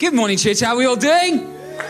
Good morning, church. How are we all doing?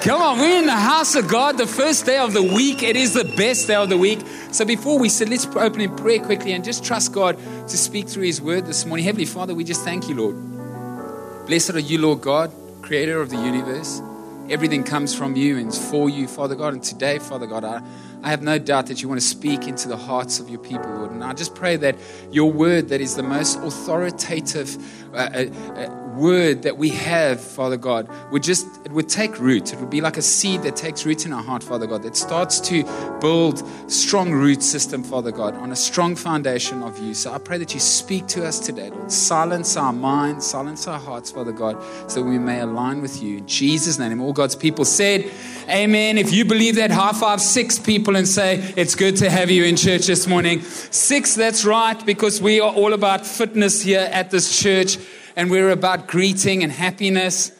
Come on, we're in the house of God, the first day of the week. It is the best day of the week. So before we sit, let's open in prayer quickly and just trust God to speak through His word this morning. Heavenly Father, we just thank you, Lord. Blessed are you, Lord God, creator of the universe. Everything comes from you and for you, Father God. And today, Father God, I, I have no doubt that you want to speak into the hearts of your people, Lord. And I just pray that your word, that is the most authoritative uh, uh, uh, word that we have, Father God, would just it would take root. It would be like a seed that takes root in our heart, Father God, that starts to build strong root system, Father God, on a strong foundation of you. So I pray that you speak to us today, Lord. Silence our minds, silence our hearts, Father God, so we may align with you. In Jesus' name, all God's people said, Amen. If you believe that, high five six people and say, It's good to have you in church this morning. Six, that's right, because we are all about fitness here at this church and we're about greeting and happiness.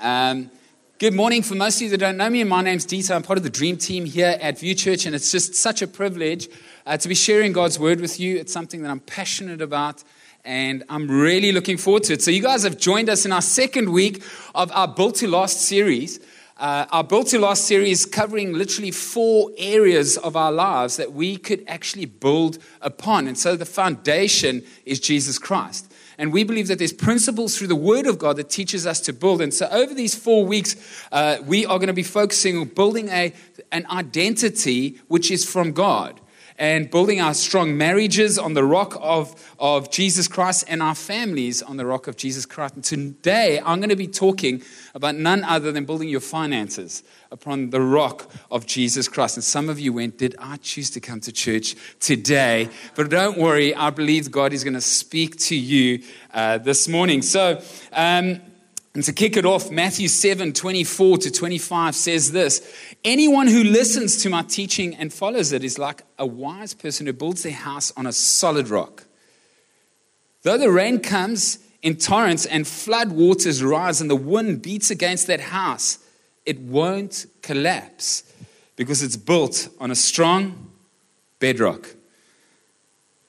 Um, good morning for most of you that don't know me. My name's Dieter. I'm part of the dream team here at View Church, and it's just such a privilege uh, to be sharing God's word with you. It's something that I'm passionate about. And I'm really looking forward to it. So, you guys have joined us in our second week of our Built to Last series. Uh, our Built to Last series covering literally four areas of our lives that we could actually build upon. And so the foundation is Jesus Christ. And we believe that there's principles through the Word of God that teaches us to build. And so over these four weeks, uh, we are going to be focusing on building a, an identity which is from God and building our strong marriages on the rock of, of Jesus Christ and our families on the rock of Jesus Christ. And today, I'm going to be talking about none other than building your finances upon the rock of Jesus Christ. And some of you went, Did I choose to come to church today? But don't worry, I believe God is going to speak to you uh, this morning. So, um, and to kick it off, Matthew 7 24 to 25 says this Anyone who listens to my teaching and follows it is like a wise person who builds their house on a solid rock. Though the rain comes in torrents and flood waters rise and the wind beats against that house, it won't collapse because it's built on a strong bedrock.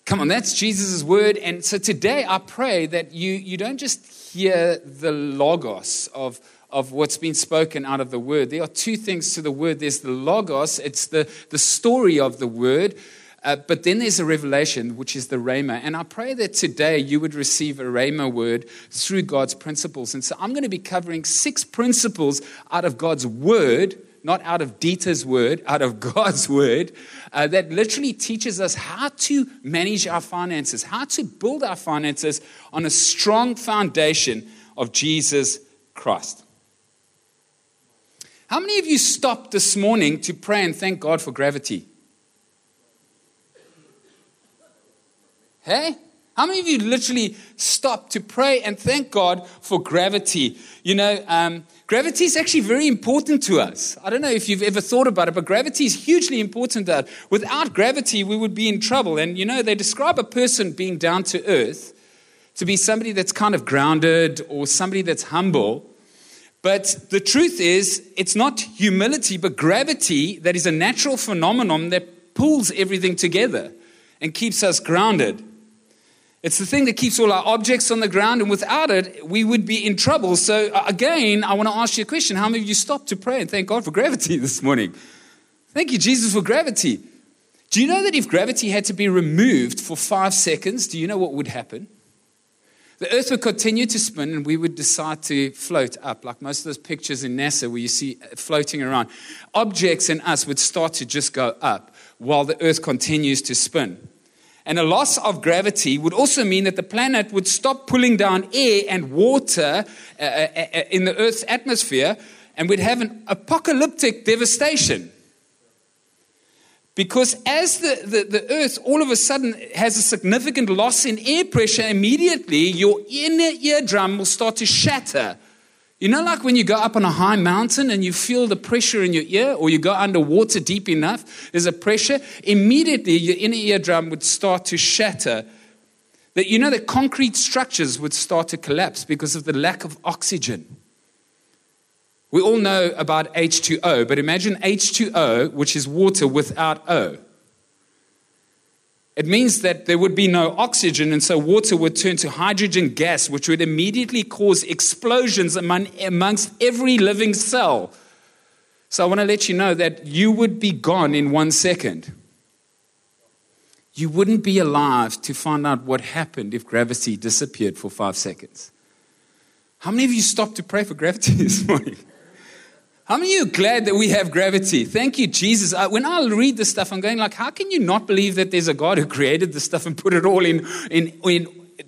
Come on, that's Jesus' word. And so today I pray that you, you don't just hear the logos of, of what's been spoken out of the word. There are two things to the word there's the logos, it's the, the story of the word. Uh, but then there's a revelation, which is the Rhema. And I pray that today you would receive a Rhema word through God's principles. And so I'm going to be covering six principles out of God's word not out of Dieter's word, out of God's word, uh, that literally teaches us how to manage our finances, how to build our finances on a strong foundation of Jesus Christ. How many of you stopped this morning to pray and thank God for gravity? Hey? How many of you literally stopped to pray and thank God for gravity? You know, um, Gravity is actually very important to us. I don't know if you've ever thought about it, but gravity is hugely important us. Without gravity, we would be in trouble. And you know, they describe a person being down to earth to be somebody that's kind of grounded or somebody that's humble. But the truth is, it's not humility, but gravity that is a natural phenomenon that pulls everything together and keeps us grounded. It's the thing that keeps all our objects on the ground, and without it, we would be in trouble. So, uh, again, I want to ask you a question. How many of you stopped to pray and thank God for gravity this morning? Thank you, Jesus, for gravity. Do you know that if gravity had to be removed for five seconds, do you know what would happen? The earth would continue to spin and we would decide to float up, like most of those pictures in NASA where you see floating around. Objects and us would start to just go up while the earth continues to spin. And a loss of gravity would also mean that the planet would stop pulling down air and water uh, uh, uh, in the Earth's atmosphere, and we'd have an apocalyptic devastation. Because as the, the, the, Earth all of a sudden has a significant loss in air pressure, immediately your inner eardrum will start to shatter you know, like when you go up on a high mountain and you feel the pressure in your ear, or you go underwater deep enough, there's a pressure, immediately your inner eardrum would start to shatter. That you know, the concrete structures would start to collapse because of the lack of oxygen. We all know about H2O, but imagine H2O, which is water without O. It means that there would be no oxygen, and so water would turn to hydrogen gas, which would immediately cause explosions among, amongst every living cell. So I want to let you know that you would be gone in one second. You wouldn't be alive to find out what happened if gravity disappeared for five seconds. How many of you stopped to pray for gravity this morning? How many of you glad that we have gravity? Thank you, Jesus. I, when I read this stuff, I'm going like, how can you not believe that there's a God who created this stuff and put it all in, in, in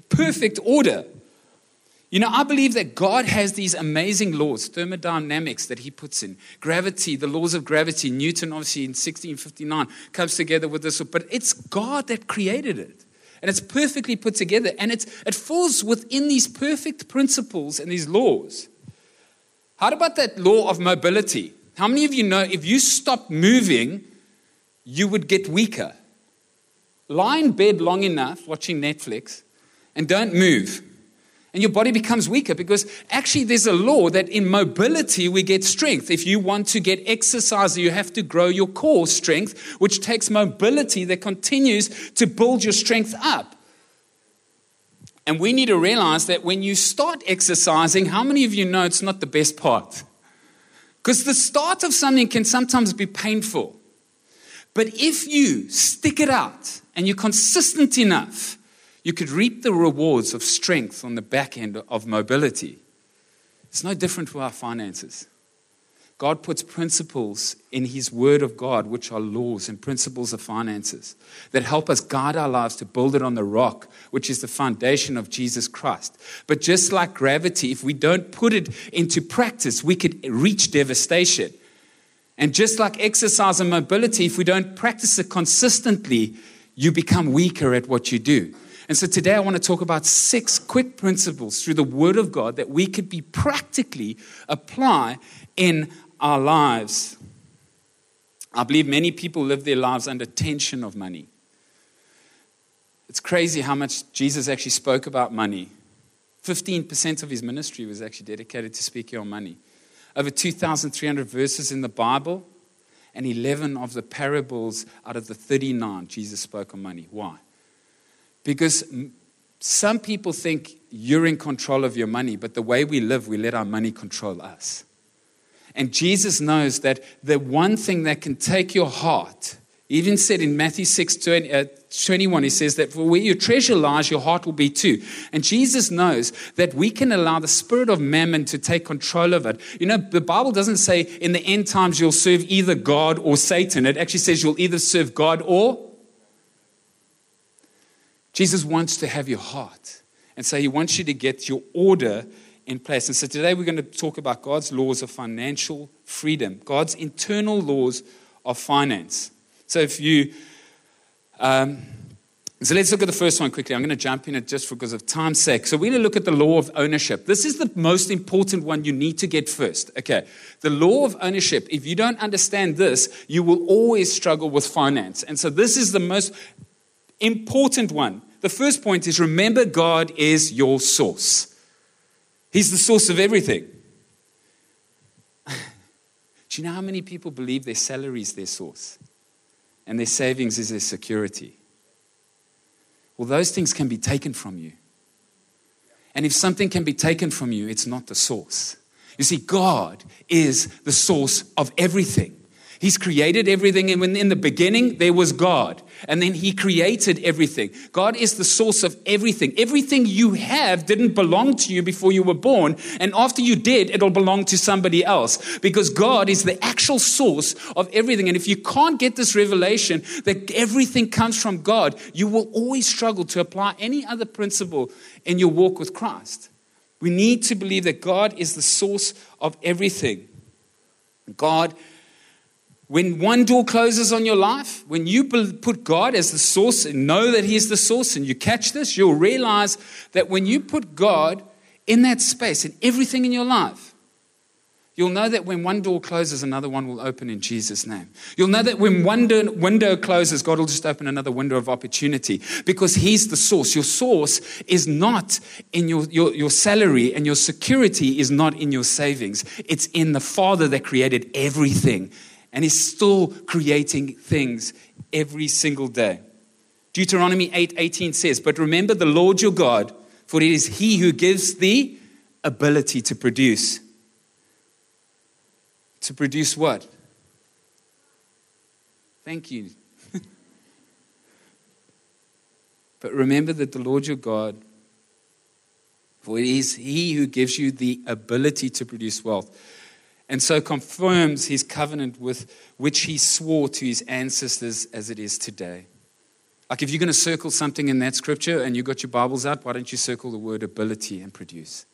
perfect order? You know, I believe that God has these amazing laws, thermodynamics that He puts in, gravity, the laws of gravity. Newton, obviously, in 1659, comes together with this, but it's God that created it. And it's perfectly put together, and it's, it falls within these perfect principles and these laws. How about that law of mobility? How many of you know if you stop moving, you would get weaker? Lie in bed long enough watching Netflix and don't move. And your body becomes weaker because actually there's a law that in mobility we get strength. If you want to get exercise, you have to grow your core strength, which takes mobility that continues to build your strength up. And we need to realize that when you start exercising, how many of you know it's not the best part? Because the start of something can sometimes be painful. But if you stick it out and you're consistent enough, you could reap the rewards of strength on the back end of mobility. It's no different for our finances. God puts principles in His Word of God, which are laws and principles of finances, that help us guide our lives to build it on the rock, which is the foundation of Jesus Christ. But just like gravity, if we don't put it into practice, we could reach devastation. And just like exercise and mobility, if we don't practice it consistently, you become weaker at what you do. And so today I want to talk about six quick principles through the Word of God that we could be practically apply in our lives. I believe many people live their lives under tension of money. It's crazy how much Jesus actually spoke about money. 15% of his ministry was actually dedicated to speaking on money. Over 2,300 verses in the Bible, and 11 of the parables out of the 39 Jesus spoke on money. Why? Because some people think you're in control of your money, but the way we live, we let our money control us. And Jesus knows that the one thing that can take your heart, he even said in Matthew 6 20, uh, 21, he says that for where your treasure lies, your heart will be too. And Jesus knows that we can allow the spirit of mammon to take control of it. You know, the Bible doesn't say in the end times you'll serve either God or Satan. It actually says you'll either serve God or. Jesus wants to have your heart. And so he wants you to get your order in place. And so today we're going to talk about God's laws of financial freedom, God's internal laws of finance. So if you, um, so let's look at the first one quickly. I'm going to jump in it just because of time's sake. So we're going to look at the law of ownership. This is the most important one you need to get first. Okay. The law of ownership, if you don't understand this, you will always struggle with finance. And so this is the most important one. The first point is remember God is your source. He's the source of everything. Do you know how many people believe their salary is their source and their savings is their security? Well, those things can be taken from you. And if something can be taken from you, it's not the source. You see, God is the source of everything. He's created everything. And in the beginning, there was God. And then He created everything. God is the source of everything. Everything you have didn't belong to you before you were born. And after you did, it'll belong to somebody else. Because God is the actual source of everything. And if you can't get this revelation that everything comes from God, you will always struggle to apply any other principle in your walk with Christ. We need to believe that God is the source of everything. God when one door closes on your life, when you put God as the source and know that He's the source, and you catch this, you'll realize that when you put God in that space, in everything in your life, you'll know that when one door closes, another one will open in Jesus' name. You'll know that when one window closes, God will just open another window of opportunity because He's the source. Your source is not in your, your, your salary, and your security is not in your savings. It's in the Father that created everything and He's still creating things every single day. Deuteronomy 8 18 says, But remember the Lord your God, for it is he who gives the ability to produce. To produce what? Thank you. but remember that the Lord your God, for it is he who gives you the ability to produce wealth and so confirms his covenant with which he swore to his ancestors as it is today. Like if you're going to circle something in that scripture and you've got your Bibles out, why don't you circle the word ability and produce?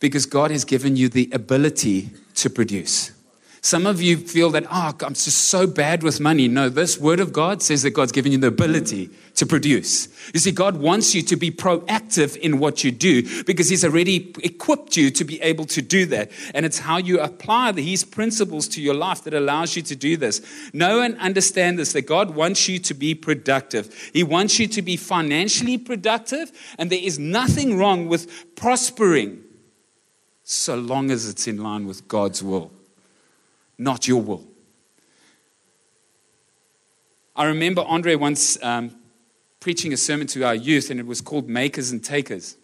Because God has given you the ability to produce. Some of you feel that, oh, I'm just so bad with money. No, this word of God says that God's given you the ability to produce. You see, God wants you to be proactive in what you do because He's already equipped you to be able to do that. And it's how you apply His principles to your life that allows you to do this. Know and understand this that God wants you to be productive. He wants you to be financially productive, and there is nothing wrong with prospering so long as it's in line with God's will not your will. I remember Andre once um, preaching a sermon to our youth, and it was called Makers and Takers.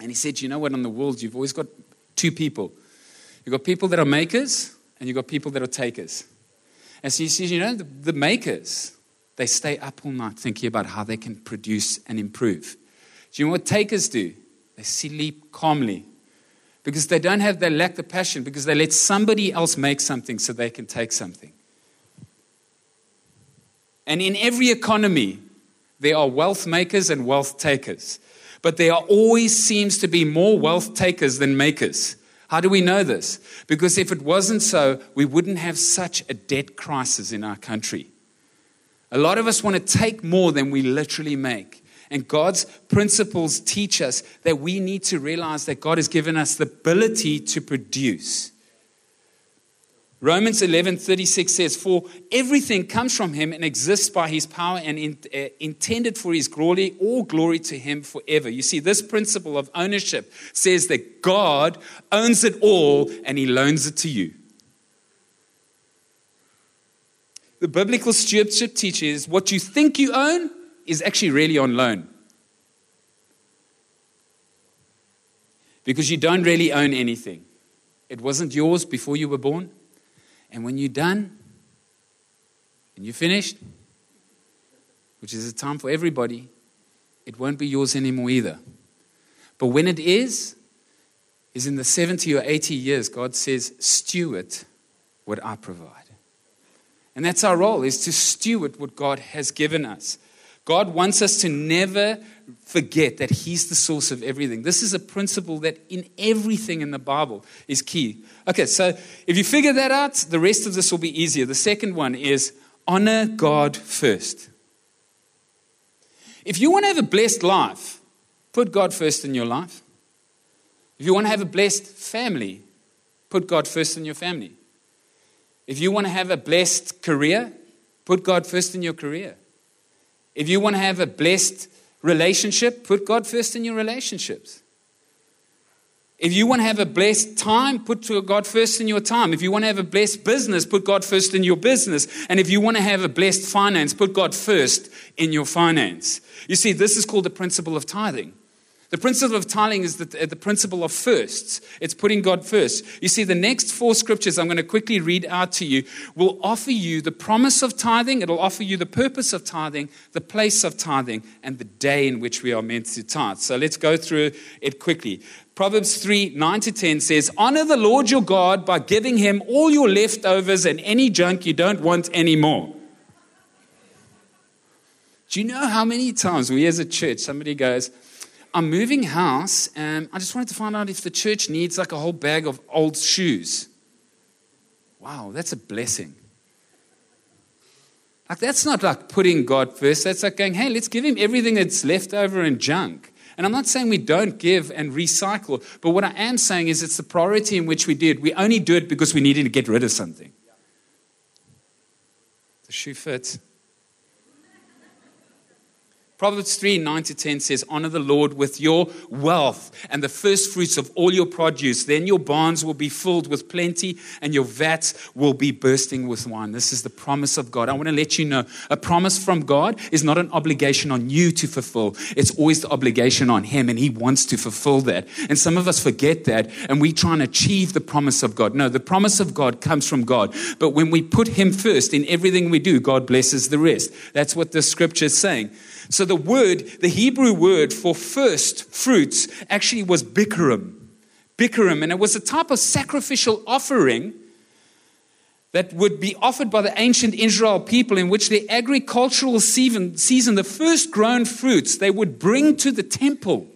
And he said, You know what, in the world, you've always got two people. You've got people that are makers, and you've got people that are takers. And so he says, You know, the, the makers, they stay up all night thinking about how they can produce and improve. Do you know what takers do? They sleep calmly because they don't have, they lack the passion because they let somebody else make something so they can take something. And in every economy, there are wealth makers and wealth takers. But there always seems to be more wealth takers than makers. How do we know this? Because if it wasn't so, we wouldn't have such a debt crisis in our country. A lot of us want to take more than we literally make. And God's principles teach us that we need to realize that God has given us the ability to produce. Romans 11:36 says, "For everything comes from him and exists by his power and in, uh, intended for his glory, all glory to him forever." You see, this principle of ownership says that God owns it all and he loans it to you. The biblical stewardship teaches what you think you own is actually really on loan. Because you don't really own anything. It wasn't yours before you were born. And when you're done and you're finished, which is a time for everybody, it won't be yours anymore either. But when it is, is in the 70 or 80 years, God says, steward what I provide. And that's our role, is to steward what God has given us. God wants us to never forget that He's the source of everything. This is a principle that in everything in the Bible is key. Okay, so if you figure that out, the rest of this will be easier. The second one is honor God first. If you want to have a blessed life, put God first in your life. If you want to have a blessed family, put God first in your family. If you want to have a blessed career, put God first in your career. If you want to have a blessed relationship, put God first in your relationships. If you want to have a blessed time, put God first in your time. If you want to have a blessed business, put God first in your business. And if you want to have a blessed finance, put God first in your finance. You see, this is called the principle of tithing. The principle of tithing is the, the principle of firsts. It's putting God first. You see, the next four scriptures I'm going to quickly read out to you will offer you the promise of tithing, it'll offer you the purpose of tithing, the place of tithing, and the day in which we are meant to tithe. So let's go through it quickly. Proverbs 3 9 to 10 says, Honor the Lord your God by giving him all your leftovers and any junk you don't want anymore. Do you know how many times we as a church, somebody goes, I'm moving house and I just wanted to find out if the church needs like a whole bag of old shoes. Wow, that's a blessing. Like, that's not like putting God first. That's like going, hey, let's give him everything that's left over and junk. And I'm not saying we don't give and recycle, but what I am saying is it's the priority in which we did. We only do it because we needed to get rid of something. The shoe fits. Proverbs 3 9 to 10 says, Honor the Lord with your wealth and the first fruits of all your produce. Then your barns will be filled with plenty and your vats will be bursting with wine. This is the promise of God. I want to let you know a promise from God is not an obligation on you to fulfill, it's always the obligation on Him, and He wants to fulfill that. And some of us forget that and we try and achieve the promise of God. No, the promise of God comes from God. But when we put Him first in everything we do, God blesses the rest. That's what the scripture is saying. So the word, the Hebrew word for first fruits, actually was bikurim. Bikurim, and it was a type of sacrificial offering that would be offered by the ancient Israel people, in which the agricultural season, season, the first grown fruits, they would bring to the temple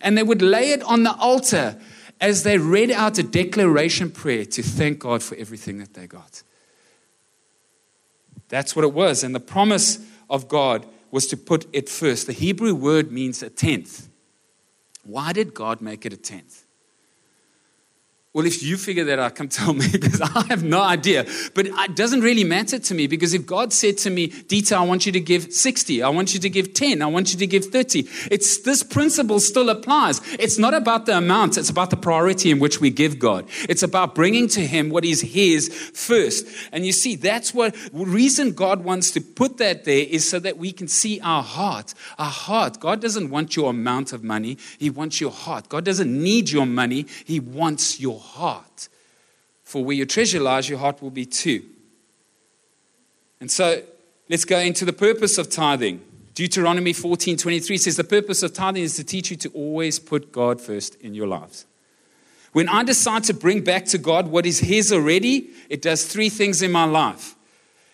and they would lay it on the altar as they read out a declaration prayer to thank God for everything that they got. That's what it was. And the promise of God was to put it first. The Hebrew word means a tenth. Why did God make it a tenth? Well, if you figure that out, come tell me because I have no idea. But it doesn't really matter to me because if God said to me, Dieter, I want you to give 60, I want you to give 10, I want you to give 30, it's, this principle still applies. It's not about the amount, it's about the priority in which we give God. It's about bringing to Him what is His first. And you see, that's what reason God wants to put that there is so that we can see our heart. Our heart. God doesn't want your amount of money, He wants your heart. God doesn't need your money, He wants your heart. For where your treasure lies, your heart will be too. And so let's go into the purpose of tithing. Deuteronomy 14 23 says, The purpose of tithing is to teach you to always put God first in your lives. When I decide to bring back to God what is His already, it does three things in my life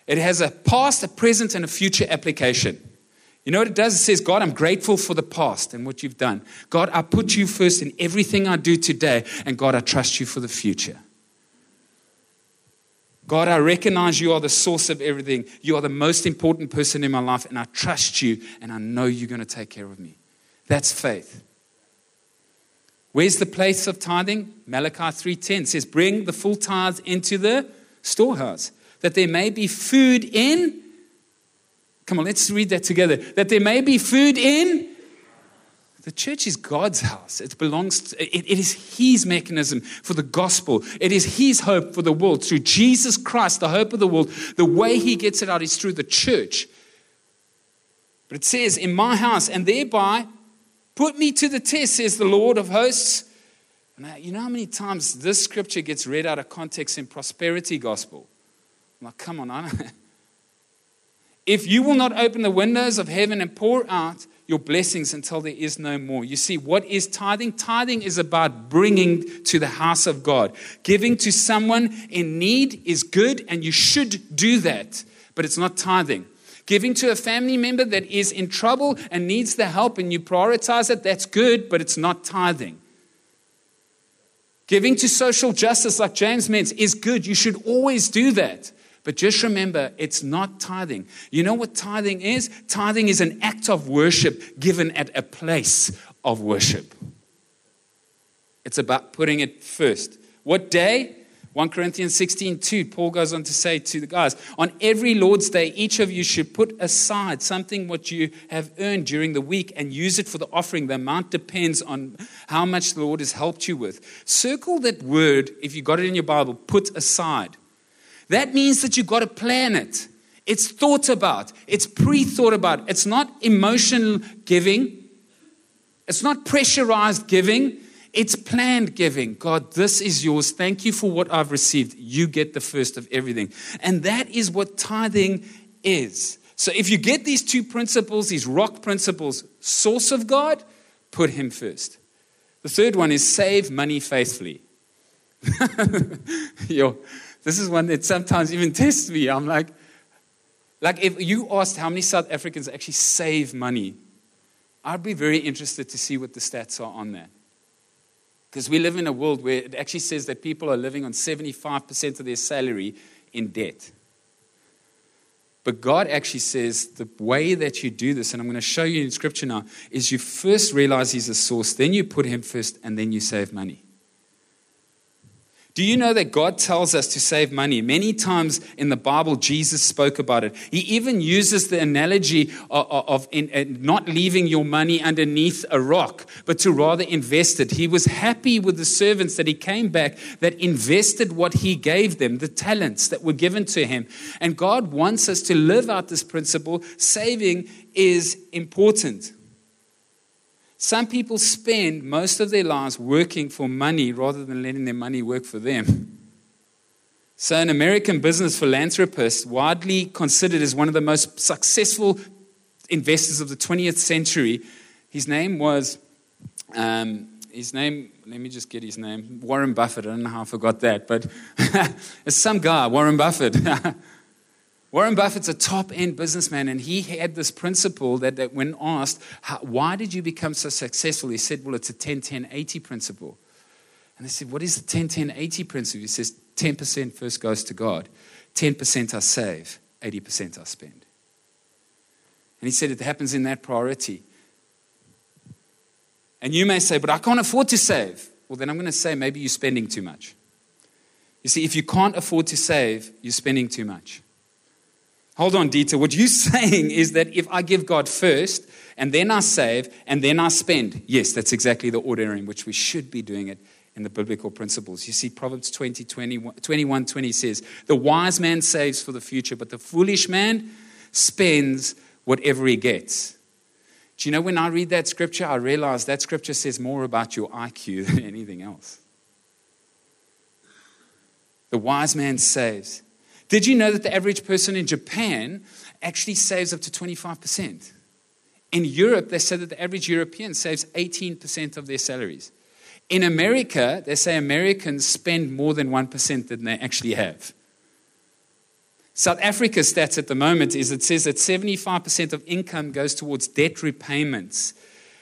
it has a past, a present, and a future application. You know what it does? It says, God, I'm grateful for the past and what you've done. God, I put you first in everything I do today. And God, I trust you for the future. God, I recognize you are the source of everything. You are the most important person in my life, and I trust you, and I know you're going to take care of me. That's faith. Where's the place of tithing? Malachi 3:10 says, "Bring the full tithes into the storehouse, that there may be food in Come on, let's read that together. That there may be food in. The church is God's house. It belongs to, it, it is his mechanism for the gospel. It is his hope for the world. Through Jesus Christ, the hope of the world, the way he gets it out is through the church. But it says, In my house, and thereby put me to the test, says the Lord of hosts. Now, you know how many times this scripture gets read out of context in prosperity gospel? I'm like, come on, I don't. If you will not open the windows of heaven and pour out your blessings until there is no more. You see, what is tithing? Tithing is about bringing to the house of God. Giving to someone in need is good, and you should do that, but it's not tithing. Giving to a family member that is in trouble and needs the help, and you prioritize it, that's good, but it's not tithing. Giving to social justice, like James means, is good. You should always do that. But just remember, it's not tithing. You know what tithing is? Tithing is an act of worship given at a place of worship. It's about putting it first. What day? 1 Corinthians 16, 2, Paul goes on to say to the guys, on every Lord's day, each of you should put aside something what you have earned during the week and use it for the offering. The amount depends on how much the Lord has helped you with. Circle that word, if you got it in your Bible, put aside. That means that you've got to plan it. It's thought about, it's pre thought about. It's not emotional giving, it's not pressurized giving. It's planned giving. God, this is yours. Thank you for what I've received. You get the first of everything. And that is what tithing is. So if you get these two principles, these rock principles, source of God, put Him first. The third one is save money faithfully. Yo, this is one that sometimes even tests me. I'm like, like if you asked how many South Africans actually save money, I'd be very interested to see what the stats are on that. Because we live in a world where it actually says that people are living on 75% of their salary in debt. But God actually says the way that you do this, and I'm going to show you in scripture now, is you first realize He's a source, then you put Him first, and then you save money. Do you know that God tells us to save money? Many times in the Bible, Jesus spoke about it. He even uses the analogy of, of in, in not leaving your money underneath a rock, but to rather invest it. He was happy with the servants that he came back that invested what he gave them, the talents that were given to him. And God wants us to live out this principle. Saving is important. Some people spend most of their lives working for money rather than letting their money work for them. So, an American business philanthropist, widely considered as one of the most successful investors of the 20th century, his name was, um, his name, let me just get his name, Warren Buffett. I don't know how I forgot that, but it's some guy, Warren Buffett. Warren Buffett's a top end businessman, and he had this principle that, that when asked, Why did you become so successful? He said, Well, it's a 10 10 80 principle. And they said, What is the 10 10 80 principle? He says, 10% first goes to God, 10% I save, 80% I spend. And he said, It happens in that priority. And you may say, But I can't afford to save. Well, then I'm going to say, Maybe you're spending too much. You see, if you can't afford to save, you're spending too much. Hold on, Dieter. What you're saying is that if I give God first, and then I save, and then I spend. Yes, that's exactly the order in which we should be doing it in the biblical principles. You see, Proverbs 20, 20, 21 20 says, The wise man saves for the future, but the foolish man spends whatever he gets. Do you know when I read that scripture, I realize that scripture says more about your IQ than anything else. The wise man saves. Did you know that the average person in Japan actually saves up to 25%? In Europe, they say that the average European saves 18% of their salaries. In America, they say Americans spend more than 1% than they actually have. South Africa's stats at the moment is it says that 75% of income goes towards debt repayments.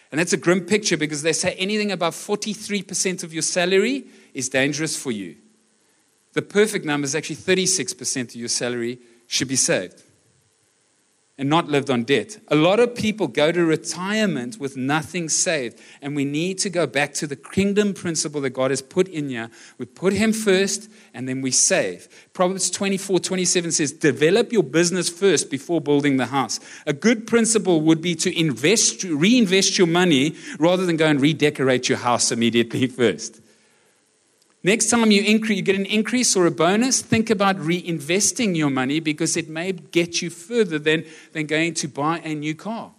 And that's a grim picture because they say anything above 43% of your salary is dangerous for you. The perfect number is actually 36% of your salary should be saved and not lived on debt. A lot of people go to retirement with nothing saved, and we need to go back to the kingdom principle that God has put in here. We put Him first, and then we save. Proverbs 24 27 says, Develop your business first before building the house. A good principle would be to invest, reinvest your money rather than go and redecorate your house immediately first. Next time you, you get an increase or a bonus, think about reinvesting your money because it may get you further than, than going to buy a new car.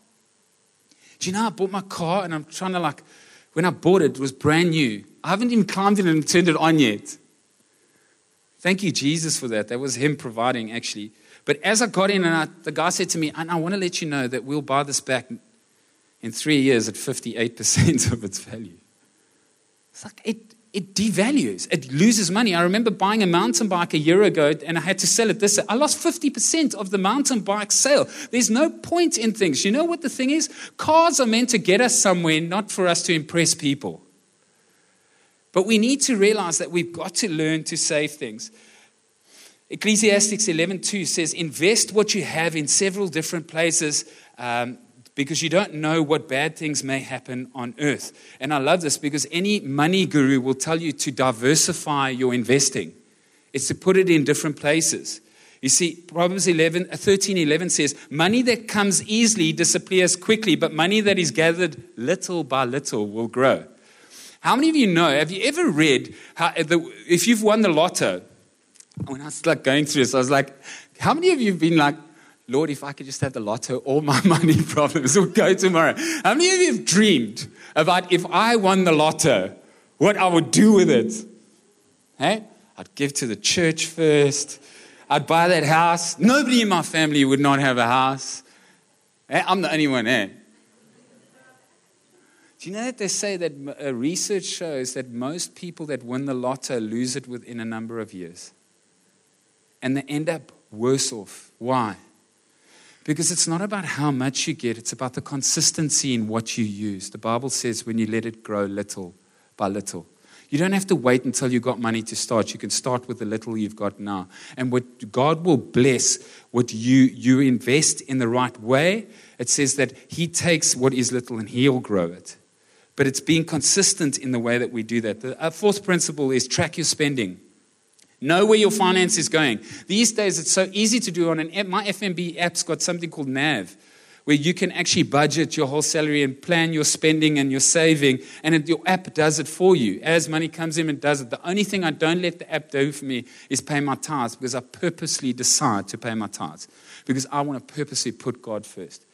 Do you know, I bought my car and I'm trying to like, when I bought it, it was brand new. I haven't even climbed in and turned it on yet. Thank you, Jesus, for that. That was Him providing, actually. But as I got in, and I, the guy said to me, and I want to let you know that we'll buy this back in three years at 58% of its value. It's like, it, it devalues, it loses money. I remember buying a mountain bike a year ago and I had to sell it this. I lost 50% of the mountain bike sale. There's no point in things. You know what the thing is? Cars are meant to get us somewhere, not for us to impress people. But we need to realize that we've got to learn to save things. Ecclesiastes 11:2 says, "Invest what you have in several different places." Um, because you don't know what bad things may happen on earth. And I love this because any money guru will tell you to diversify your investing, it's to put it in different places. You see, Proverbs 11, uh, 13 11 says, Money that comes easily disappears quickly, but money that is gathered little by little will grow. How many of you know? Have you ever read how, uh, if you've won the lotto? When I was like going through this, I was like, how many of you have been like, Lord, if I could just have the lotto, all my money problems would go tomorrow. How many of you have dreamed about if I won the lotto, what I would do with it? Hey? I'd give to the church first. I'd buy that house. Nobody in my family would not have a house. Hey? I'm the only one, eh? Do you know that they say that uh, research shows that most people that win the lotto lose it within a number of years? And they end up worse off. Why? Because it's not about how much you get, it's about the consistency in what you use. The Bible says when you let it grow little by little. You don't have to wait until you've got money to start. You can start with the little you've got now. And what God will bless what you, you invest in the right way. It says that He takes what is little and He'll grow it. but it's being consistent in the way that we do that. The uh, fourth principle is track your spending. Know where your finance is going. These days, it's so easy to do on an app. My FNB app's got something called Nav, where you can actually budget your whole salary and plan your spending and your saving, and it, your app does it for you. As money comes in, it does it. The only thing I don't let the app do for me is pay my tithes because I purposely decide to pay my tithes because I want to purposely put God first.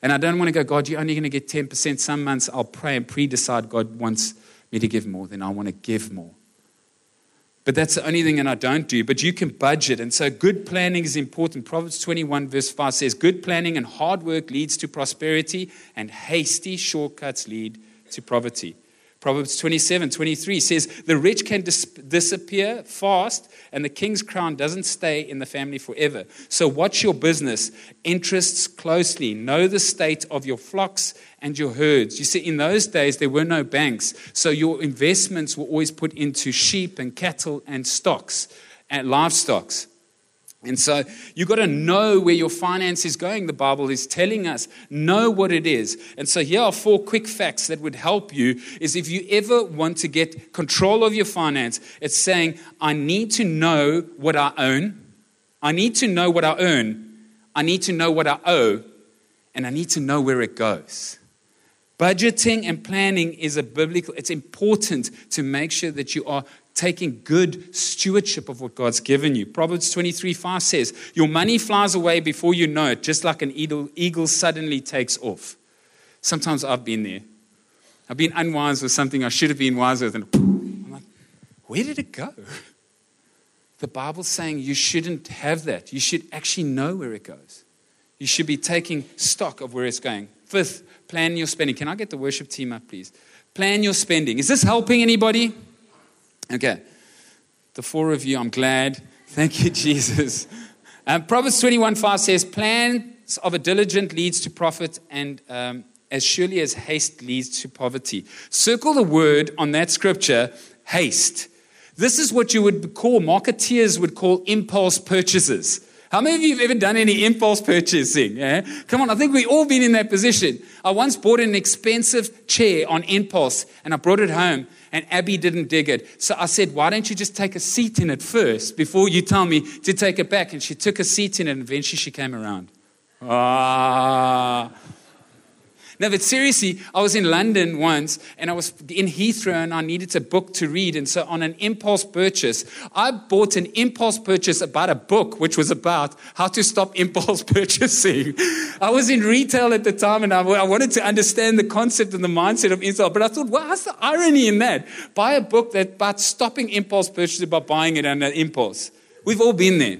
And I don't want to go, God, you're only going to get 10%. Some months I'll pray and pre decide God wants me to give more, then I want to give more. But that's the only thing that I don't do. But you can budget. And so good planning is important. Proverbs 21, verse 5 says, Good planning and hard work leads to prosperity, and hasty shortcuts lead to poverty. Proverbs 27 23 says, The rich can dis- disappear fast, and the king's crown doesn't stay in the family forever. So watch your business interests closely. Know the state of your flocks and your herds. You see, in those days, there were no banks. So your investments were always put into sheep and cattle and stocks and livestock. And so you've got to know where your finance is going, the Bible is telling us. Know what it is. And so here are four quick facts that would help you is if you ever want to get control of your finance, it's saying, I need to know what I own. I need to know what I earn. I need to know what I owe. And I need to know where it goes. Budgeting and planning is a biblical, it's important to make sure that you are taking good stewardship of what God's given you. Proverbs 23 5 says, Your money flies away before you know it, just like an eagle, eagle suddenly takes off. Sometimes I've been there. I've been unwise with something I should have been wise with, and I'm like, where did it go? The Bible's saying you shouldn't have that. You should actually know where it goes. You should be taking stock of where it's going. Fifth, plan your spending. Can I get the worship team up, please? Plan your spending. Is this helping anybody? Okay. The four of you, I'm glad. Thank you, Jesus. Um, Proverbs 21 5 says, Plans of a diligent leads to profit, and um, as surely as haste leads to poverty. Circle the word on that scripture, haste. This is what you would call, marketeers would call impulse purchases. How many of you have ever done any impulse purchasing? Yeah? Come on, I think we've all been in that position. I once bought an expensive chair on impulse and I brought it home and Abby didn't dig it. So I said, Why don't you just take a seat in it first before you tell me to take it back? And she took a seat in it and eventually she came around. Ah. No, but seriously, I was in London once and I was in Heathrow and I needed a book to read. And so, on an impulse purchase, I bought an impulse purchase about a book which was about how to stop impulse purchasing. I was in retail at the time and I, wanted to understand the concept and the mindset of impulse. But I thought, well, what's the irony in that? Buy a book that about stopping impulse purchasing by buying it under impulse. We've all been there.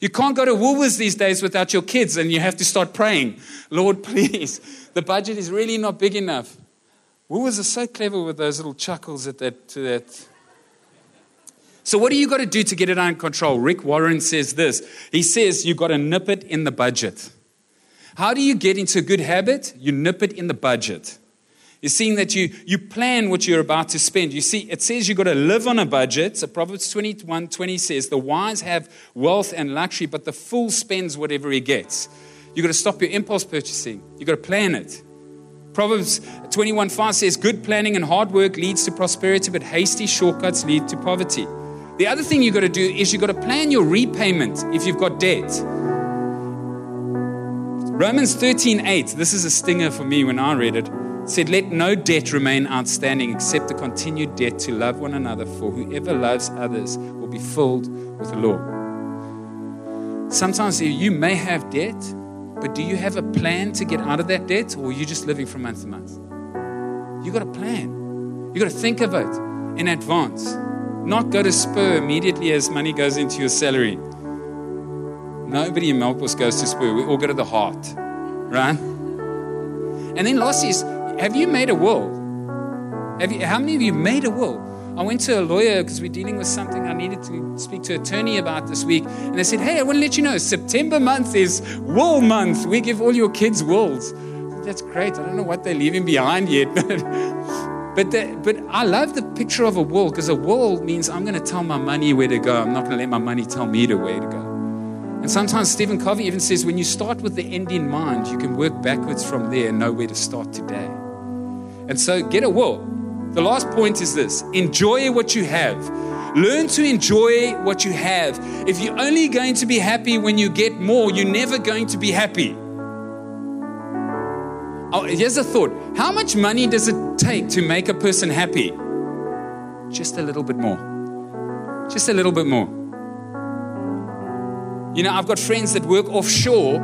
You can't go to Woolworths these days without your kids, and you have to start praying, Lord, please, the budget is really not big enough. Woolworths are so clever with those little chuckles at that. That. So, what do you got to do to get it under control? Rick Warren says this. He says you've got to nip it in the budget. How do you get into a good habit? You nip it in the budget. You're seeing that you, you plan what you're about to spend. You see, it says you've got to live on a budget. So Proverbs 21 20 says, The wise have wealth and luxury, but the fool spends whatever he gets. You've got to stop your impulse purchasing. You've got to plan it. Proverbs 21 5 says, Good planning and hard work leads to prosperity, but hasty shortcuts lead to poverty. The other thing you've got to do is you've got to plan your repayment if you've got debt. Romans 13 8, this is a stinger for me when I read it said, Let no debt remain outstanding except the continued debt to love one another, for whoever loves others will be filled with the law. Sometimes you may have debt, but do you have a plan to get out of that debt, or are you just living from month to month? You got a plan. You got to think of it in advance. Not go to Spur immediately as money goes into your salary. Nobody in Melkbos goes to Spur. We all go to the heart, right? And then last is have you made a will? Have you, how many of you made a will? I went to a lawyer because we're dealing with something I needed to speak to an attorney about this week. And they said, Hey, I want to let you know September month is will month. We give all your kids wills. That's great. I don't know what they're leaving behind yet. but, the, but I love the picture of a will because a will means I'm going to tell my money where to go. I'm not going to let my money tell me where to go. And sometimes Stephen Covey even says when you start with the end in mind, you can work backwards from there and know where to start today. And so get a will. The last point is this enjoy what you have. Learn to enjoy what you have. If you're only going to be happy when you get more, you're never going to be happy. Oh, here's a thought How much money does it take to make a person happy? Just a little bit more. Just a little bit more. You know, I've got friends that work offshore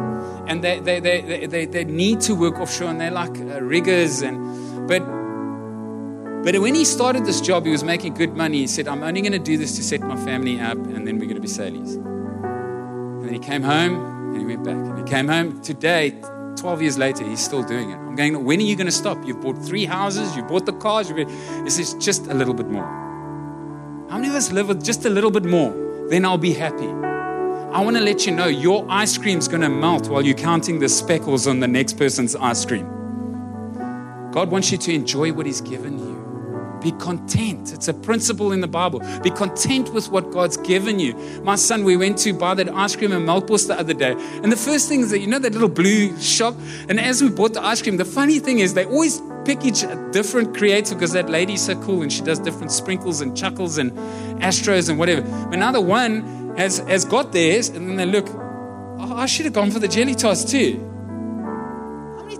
and they, they, they, they, they need to work offshore and they're like uh, riggers. And, but, but when he started this job, he was making good money. He said, I'm only going to do this to set my family up and then we're going to be sailors. And then he came home and he went back. And he came home today, 12 years later, he's still doing it. I'm going, when are you going to stop? You've bought three houses, you've bought the cars. You've he says, just a little bit more. How many of us live with just a little bit more? Then I'll be happy. I want to let you know your ice cream's going to melt while you're counting the speckles on the next person's ice cream. God wants you to enjoy what He's given you. Be content. It's a principle in the Bible. Be content with what God's given you. My son, we went to buy that ice cream in Melkbos the other day. And the first thing is that, you know, that little blue shop? And as we bought the ice cream, the funny thing is they always pick each different creator because that lady's so cool and she does different sprinkles and chuckles and astros and whatever. But now the one has, has got theirs, and then they look, oh, I should have gone for the Jelly Tots too.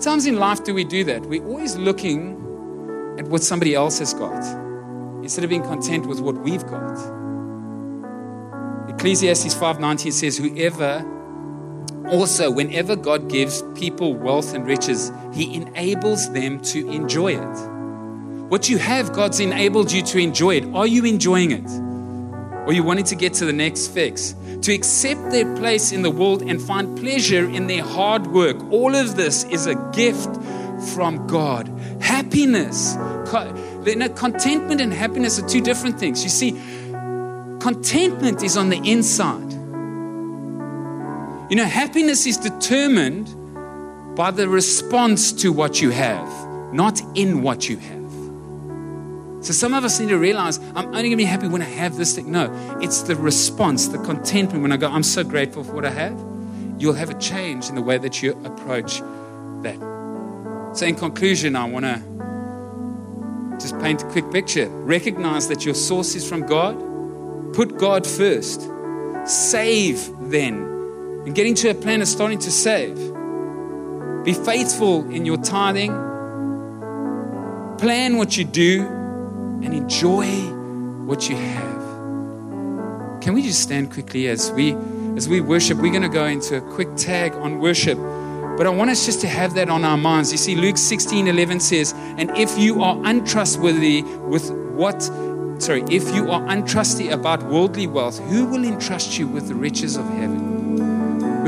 How many times in life do we do that? We're always looking at what somebody else has got instead of being content with what we've got. Ecclesiastes 5:19 says, Whoever also, whenever God gives people wealth and riches, He enables them to enjoy it. What you have, God's enabled you to enjoy it. Are you enjoying it? or you wanting to get to the next fix, to accept their place in the world and find pleasure in their hard work. All of this is a gift from God. Happiness, contentment and happiness are two different things. You see, contentment is on the inside. You know, happiness is determined by the response to what you have, not in what you have. So some of us need to realize I'm only going to be happy when I have this thing. No, it's the response, the contentment when I go, I'm so grateful for what I have. You'll have a change in the way that you approach that. So, in conclusion, I want to just paint a quick picture. Recognize that your source is from God. Put God first. Save then. And getting to a plan of starting to save. Be faithful in your tithing. Plan what you do enjoy what you have. Can we just stand quickly as we as we worship? We're going to go into a quick tag on worship. But I want us just to have that on our minds. You see, Luke 16 11 says, And if you are untrustworthy with what, sorry, if you are untrusty about worldly wealth, who will entrust you with the riches of heaven?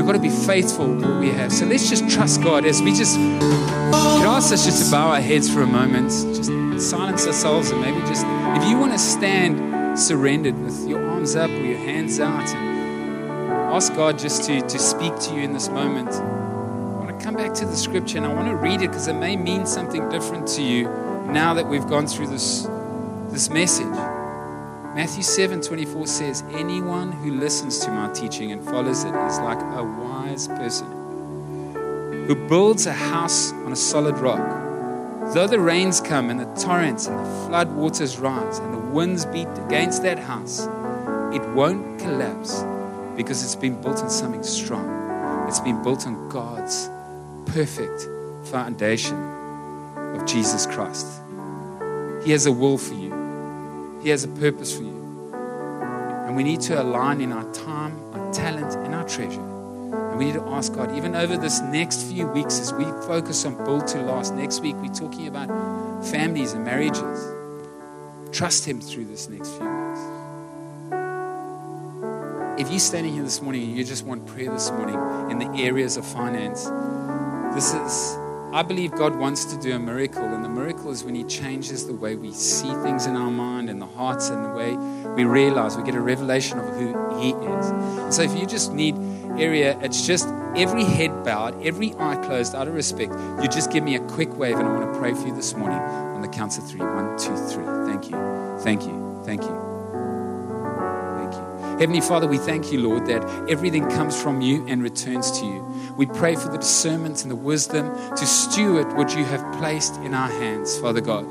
We've got to be faithful with what we have. So let's just trust God as we just, could ask us just to bow our heads for a moment. Just silence ourselves and maybe just, if you want to stand surrendered with your arms up or your hands out and ask God just to, to speak to you in this moment, I want to come back to the scripture and I want to read it because it may mean something different to you now that we've gone through this, this message. Matthew 7 24 says, Anyone who listens to my teaching and follows it is like a wise person who builds a house on a solid rock. Though the rains come and the torrents and the flood waters rise and the winds beat against that house, it won't collapse because it's been built on something strong. It's been built on God's perfect foundation of Jesus Christ. He has a will for you, He has a purpose for you. And we need to align in our time, our talent, and our treasure and we need to ask God, even over this next few weeks, as we focus on built to last, next week we're talking about families and marriages. Trust Him through this next few weeks. If you're standing here this morning and you just want prayer this morning in the areas of finance, this is, I believe God wants to do a miracle. And the miracle is when He changes the way we see things in our mind and the hearts and the way we realize, we get a revelation of who He is. So if you just need area, it's just every head bowed, every eye closed out of respect. You just give me a quick wave, and I want to pray for you this morning on the count of three. One, two, three. Thank you. Thank you. Thank you. Thank you. Heavenly Father, we thank you, Lord, that everything comes from you and returns to you. We pray for the discernment and the wisdom to steward what you have placed in our hands, Father God.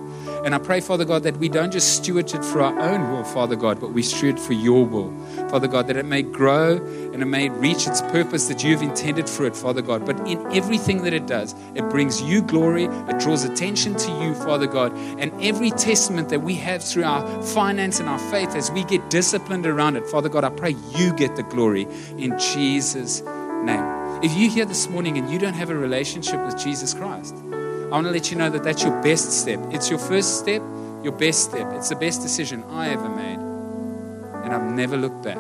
And I pray, Father God, that we don't just steward it for our own will, Father God, but we steward for your will, Father God, that it may grow and it may reach its purpose that you've intended for it, Father God. But in everything that it does, it brings you glory, it draws attention to you, Father God. And every testament that we have through our finance and our faith, as we get disciplined around it, Father God, I pray you get the glory in Jesus' name. If you're here this morning and you don't have a relationship with Jesus Christ, I want to let you know that that's your best step. It's your first step, your best step. It's the best decision I ever made. And I've never looked back.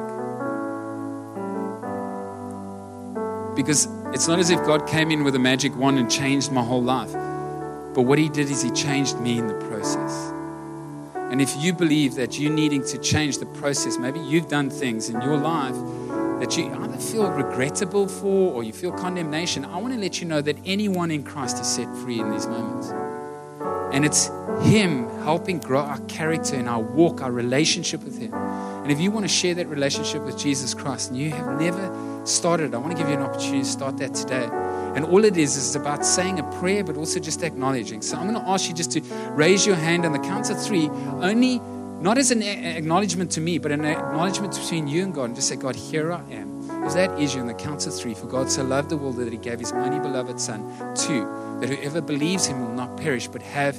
Because it's not as if God came in with a magic wand and changed my whole life. But what He did is He changed me in the process. And if you believe that you're needing to change the process, maybe you've done things in your life that you either feel regrettable for or you feel condemnation, I want to let you know that anyone in Christ is set free in these moments. And it's Him helping grow our character and our walk, our relationship with Him. And if you want to share that relationship with Jesus Christ and you have never started, I want to give you an opportunity to start that today. And all it is is about saying a prayer, but also just acknowledging. So I'm going to ask you just to raise your hand on the count of three, only not as an acknowledgement to me, but an acknowledgement between you and God. And just say, God, here I am. If that is you on the count of three, for God so loved the world that he gave his only beloved Son. Two, that whoever believes him will not perish, but have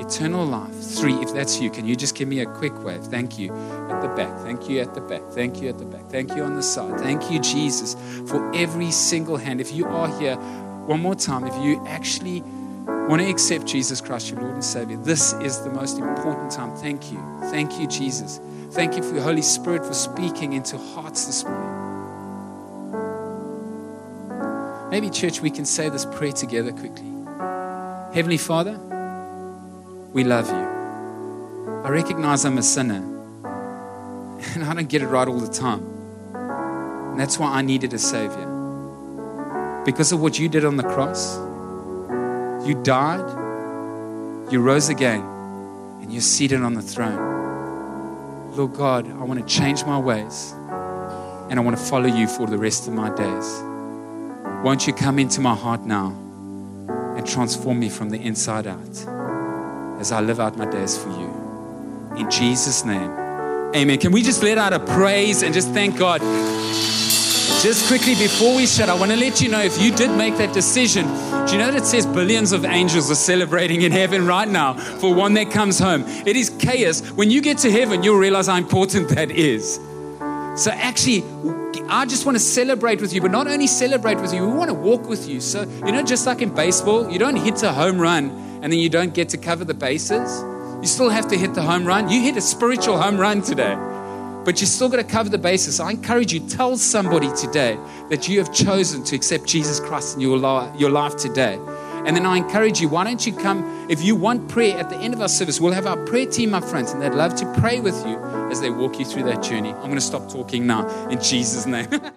eternal life. Three, if that's you, can you just give me a quick wave? Thank you at the back. Thank you at the back. Thank you at the back. Thank you on the side. Thank you, Jesus, for every single hand. If you are here, one more time, if you actually want to accept Jesus Christ, your Lord and Savior, this is the most important time. Thank you. Thank you, Jesus. Thank you for your Holy Spirit for speaking into hearts this morning. Maybe, church, we can say this prayer together quickly. Heavenly Father, we love you. I recognize I'm a sinner, and I don't get it right all the time. And that's why I needed a Savior. Because of what you did on the cross, you died, you rose again, and you're seated on the throne. Lord God, I want to change my ways and I want to follow you for the rest of my days. Won't you come into my heart now and transform me from the inside out as I live out my days for you? In Jesus' name, amen. Can we just let out a praise and just thank God? Just quickly before we shut, I want to let you know if you did make that decision, do you know that it says billions of angels are celebrating in heaven right now for one that comes home? It is chaos. When you get to heaven, you'll realize how important that is. So, actually, I just want to celebrate with you, but not only celebrate with you, we want to walk with you. So, you know, just like in baseball, you don't hit a home run and then you don't get to cover the bases. You still have to hit the home run. You hit a spiritual home run today but you're still got to cover the basis. I encourage you, tell somebody today that you have chosen to accept Jesus Christ in your, your life today. And then I encourage you, why don't you come? If you want prayer at the end of our service, we'll have our prayer team up front and they'd love to pray with you as they walk you through that journey. I'm going to stop talking now in Jesus' name.